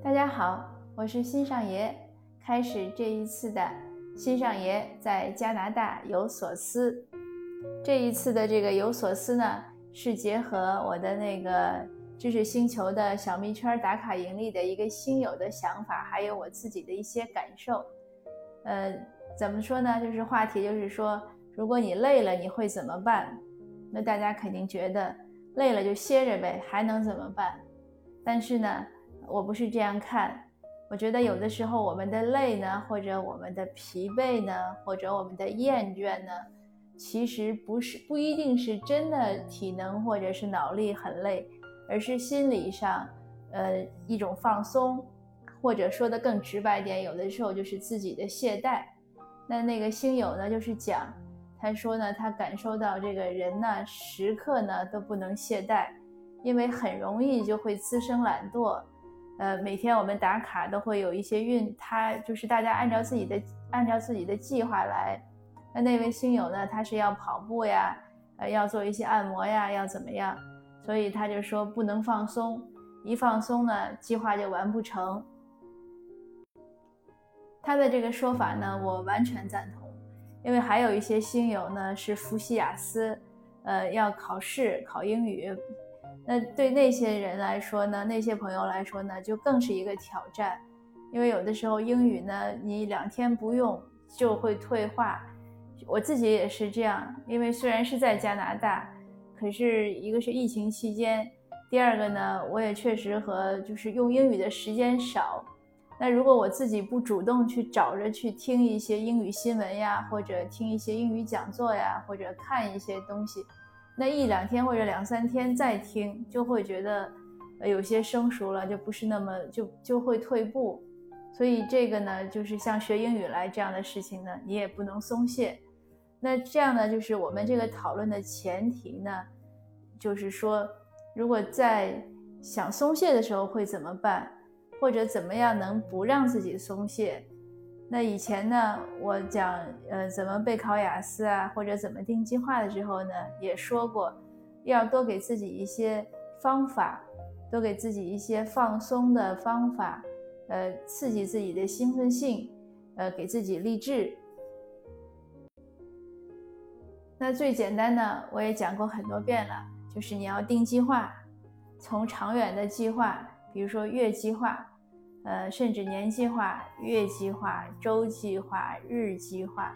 大家好，我是新上爷。开始这一次的新上爷在加拿大有所思。这一次的这个有所思呢，是结合我的那个知识星球的小蜜圈打卡盈利的一个新有的想法，还有我自己的一些感受。呃，怎么说呢？就是话题就是说，如果你累了，你会怎么办？那大家肯定觉得累了就歇着呗，还能怎么办？但是呢？我不是这样看，我觉得有的时候我们的累呢，或者我们的疲惫呢，或者我们的厌倦呢，其实不是不一定是真的体能或者是脑力很累，而是心理上，呃，一种放松，或者说的更直白点，有的时候就是自己的懈怠。那那个星友呢，就是讲，他说呢，他感受到这个人呢，时刻呢都不能懈怠，因为很容易就会滋生懒惰。呃，每天我们打卡都会有一些运，他就是大家按照自己的按照自己的计划来。那那位星友呢，他是要跑步呀，呃，要做一些按摩呀，要怎么样？所以他就说不能放松，一放松呢，计划就完不成。他的这个说法呢，我完全赞同，因为还有一些星友呢是复习雅思，呃，要考试考英语。那对那些人来说呢，那些朋友来说呢，就更是一个挑战，因为有的时候英语呢，你两天不用就会退化。我自己也是这样，因为虽然是在加拿大，可是一个是疫情期间，第二个呢，我也确实和就是用英语的时间少。那如果我自己不主动去找着去听一些英语新闻呀，或者听一些英语讲座呀，或者看一些东西。那一两天或者两三天再听，就会觉得，有些生疏了，就不是那么就就会退步。所以这个呢，就是像学英语来这样的事情呢，你也不能松懈。那这样呢，就是我们这个讨论的前提呢，就是说，如果在想松懈的时候会怎么办，或者怎么样能不让自己松懈？那以前呢，我讲呃怎么备考雅思啊，或者怎么定计划的时候呢，也说过，要多给自己一些方法，多给自己一些放松的方法，呃，刺激自己的兴奋性，呃，给自己励志。那最简单的，我也讲过很多遍了，就是你要定计划，从长远的计划，比如说月计划。呃，甚至年计划、月计划、周计划、日计划，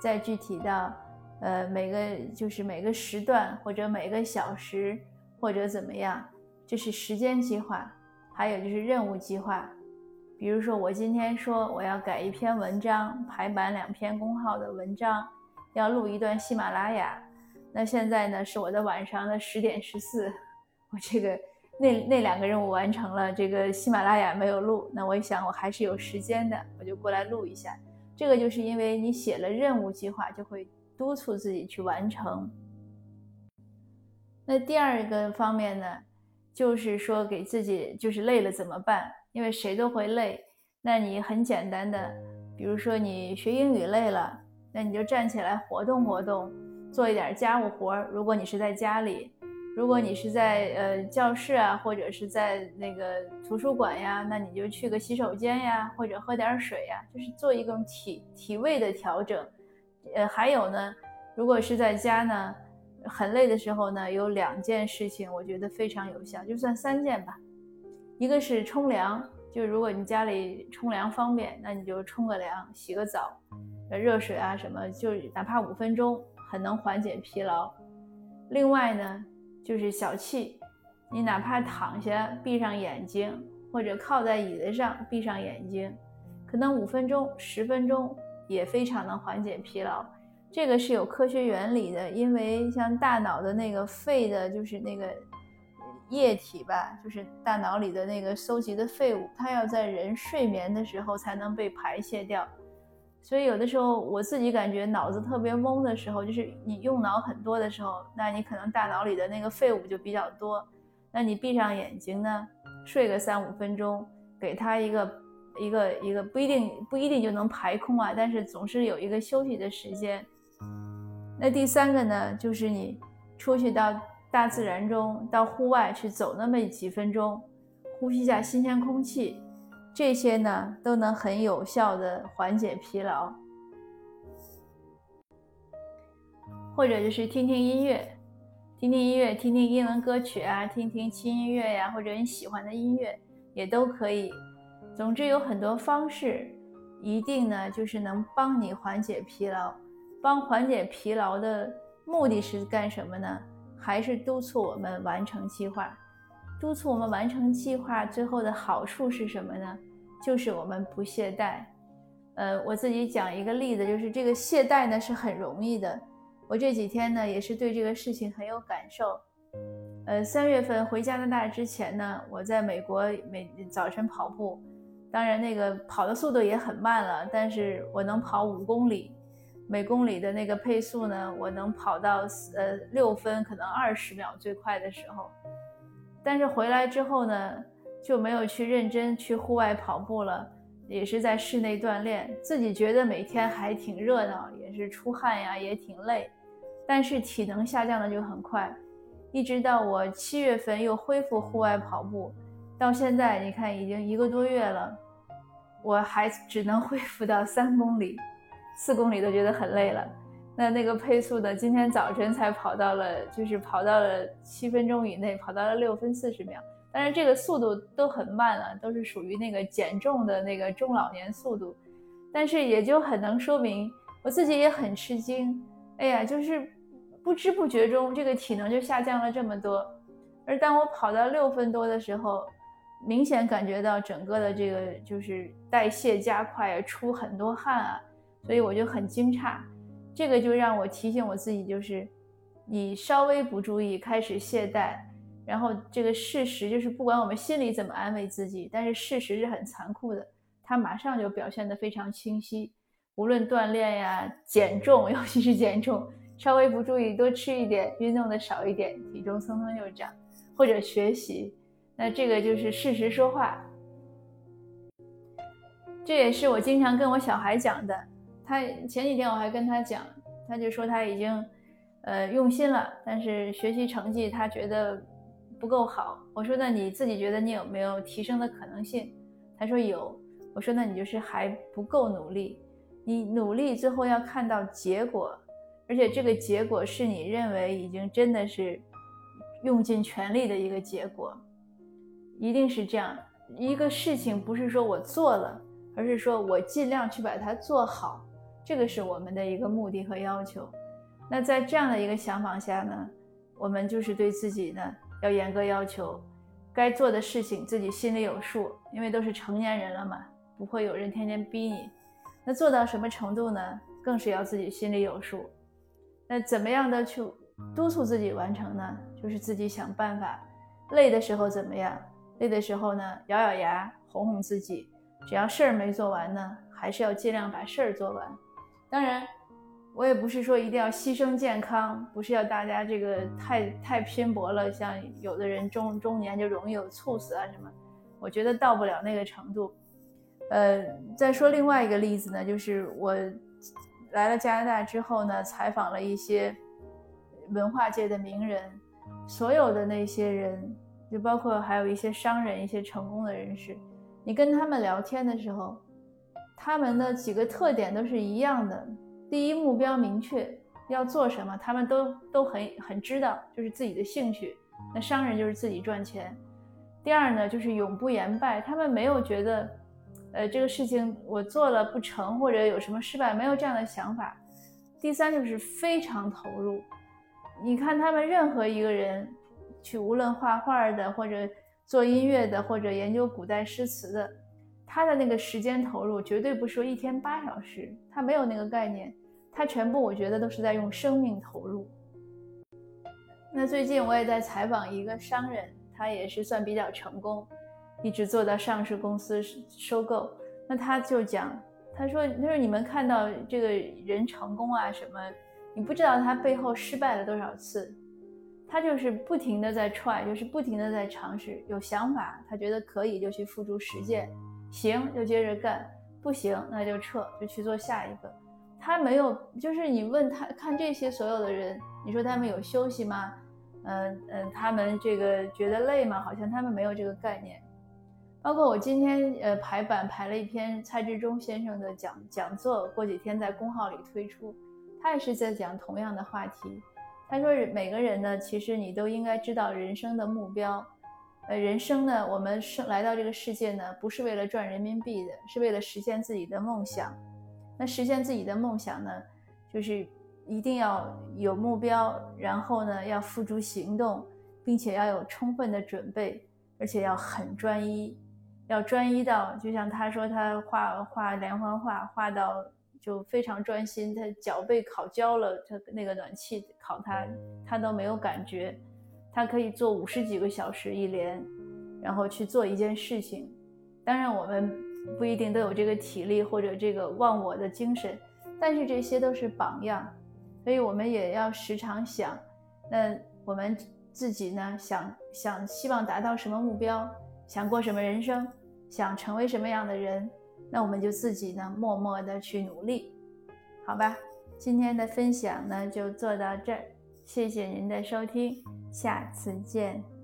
再具体到呃每个就是每个时段或者每个小时或者怎么样，这是时间计划。还有就是任务计划，比如说我今天说我要改一篇文章，排版两篇公号的文章，要录一段喜马拉雅，那现在呢是我的晚上的十点十四，我这个。那那两个任务完成了，这个喜马拉雅没有录，那我想我还是有时间的，我就过来录一下。这个就是因为你写了任务计划，就会督促自己去完成。那第二个方面呢，就是说给自己就是累了怎么办？因为谁都会累。那你很简单的，比如说你学英语累了，那你就站起来活动活动，做一点家务活儿。如果你是在家里。如果你是在呃教室啊，或者是在那个图书馆呀，那你就去个洗手间呀，或者喝点水呀，就是做一种体体位的调整。呃，还有呢，如果是在家呢，很累的时候呢，有两件事情我觉得非常有效，就算三件吧。一个是冲凉，就如果你家里冲凉方便，那你就冲个凉，洗个澡，热水啊什么，就哪怕五分钟，很能缓解疲劳。另外呢。就是小憩，你哪怕躺下，闭上眼睛，或者靠在椅子上，闭上眼睛，可能五分钟、十分钟也非常能缓解疲劳。这个是有科学原理的，因为像大脑的那个肺的，就是那个液体吧，就是大脑里的那个收集的废物，它要在人睡眠的时候才能被排泄掉。所以有的时候我自己感觉脑子特别懵的时候，就是你用脑很多的时候，那你可能大脑里的那个废物就比较多。那你闭上眼睛呢，睡个三五分钟，给他一个一个一个不一定不一定就能排空啊，但是总是有一个休息的时间。那第三个呢，就是你出去到大自然中，到户外去走那么几分钟，呼吸一下新鲜空气，这些呢都能很有效的缓解疲劳。或者就是听听音乐，听听音乐，听听英文歌曲啊，听听轻音乐呀，或者你喜欢的音乐也都可以。总之有很多方式，一定呢就是能帮你缓解疲劳。帮缓解疲劳的目的是干什么呢？还是督促我们完成计划？督促我们完成计划最后的好处是什么呢？就是我们不懈怠。呃，我自己讲一个例子，就是这个懈怠呢是很容易的。我这几天呢，也是对这个事情很有感受。呃，三月份回加拿大之前呢，我在美国每早晨跑步，当然那个跑的速度也很慢了，但是我能跑五公里，每公里的那个配速呢，我能跑到呃六分，可能二十秒最快的时候。但是回来之后呢，就没有去认真去户外跑步了。也是在室内锻炼，自己觉得每天还挺热闹，也是出汗呀，也挺累，但是体能下降的就很快，一直到我七月份又恢复户外跑步，到现在你看已经一个多月了，我还只能恢复到三公里，四公里都觉得很累了。那那个配速的？今天早晨才跑到了，就是跑到了七分钟以内，跑到了六分四十秒。但是这个速度都很慢了，都是属于那个减重的那个中老年速度，但是也就很能说明我自己也很吃惊。哎呀，就是不知不觉中这个体能就下降了这么多。而当我跑到六分多的时候，明显感觉到整个的这个就是代谢加快，出很多汗啊，所以我就很惊诧。这个就让我提醒我自己，就是你稍微不注意，开始懈怠。然后这个事实就是，不管我们心里怎么安慰自己，但是事实是很残酷的，它马上就表现得非常清晰。无论锻炼呀、减重，尤其是减重，稍微不注意，多吃一点，运动的少一点，体重蹭蹭就长；或者学习，那这个就是事实说话。这也是我经常跟我小孩讲的。他前几天我还跟他讲，他就说他已经，呃，用心了，但是学习成绩他觉得。不够好，我说那你自己觉得你有没有提升的可能性？他说有。我说那你就是还不够努力，你努力最后要看到结果，而且这个结果是你认为已经真的是用尽全力的一个结果，一定是这样。一个事情不是说我做了，而是说我尽量去把它做好，这个是我们的一个目的和要求。那在这样的一个想法下呢，我们就是对自己呢。要严格要求，该做的事情自己心里有数，因为都是成年人了嘛，不会有人天天逼你。那做到什么程度呢？更是要自己心里有数。那怎么样的去督促自己完成呢？就是自己想办法。累的时候怎么样？累的时候呢，咬咬牙，哄哄自己。只要事儿没做完呢，还是要尽量把事儿做完。当然。我也不是说一定要牺牲健康，不是要大家这个太太拼搏了，像有的人中中年就容易有猝死啊什么，我觉得到不了那个程度。呃，再说另外一个例子呢，就是我来了加拿大之后呢，采访了一些文化界的名人，所有的那些人，就包括还有一些商人、一些成功的人士，你跟他们聊天的时候，他们的几个特点都是一样的。第一，目标明确，要做什么，他们都都很很知道，就是自己的兴趣。那商人就是自己赚钱。第二呢，就是永不言败，他们没有觉得，呃，这个事情我做了不成或者有什么失败，没有这样的想法。第三就是非常投入。你看他们任何一个人，去无论画画的或者做音乐的或者研究古代诗词的。他的那个时间投入绝对不说一天八小时，他没有那个概念，他全部我觉得都是在用生命投入。那最近我也在采访一个商人，他也是算比较成功，一直做到上市公司收购。那他就讲，他说他说你们看到这个人成功啊什么，你不知道他背后失败了多少次，他就是不停的在 try，就是不停的在尝试，有想法，他觉得可以就去付诸实践。行就接着干，不行那就撤，就去做下一个。他没有，就是你问他看这些所有的人，你说他们有休息吗？嗯嗯，他们这个觉得累吗？好像他们没有这个概念。包括我今天呃排版排了一篇蔡志忠先生的讲讲座，过几天在公号里推出，他也是在讲同样的话题。他说每个人呢，其实你都应该知道人生的目标。呃，人生呢，我们生来到这个世界呢，不是为了赚人民币的，是为了实现自己的梦想。那实现自己的梦想呢，就是一定要有目标，然后呢要付诸行动，并且要有充分的准备，而且要很专一。要专一到，就像他说，他画画连环画，画到就非常专心。他脚被烤焦了，他那个暖气烤他，他都没有感觉。他可以做五十几个小时一连，然后去做一件事情。当然，我们不一定都有这个体力或者这个忘我的精神，但是这些都是榜样。所以我们也要时常想，那我们自己呢，想想希望达到什么目标。想过什么人生，想成为什么样的人，那我们就自己呢，默默的去努力，好吧？今天的分享呢，就做到这儿，谢谢您的收听，下次见。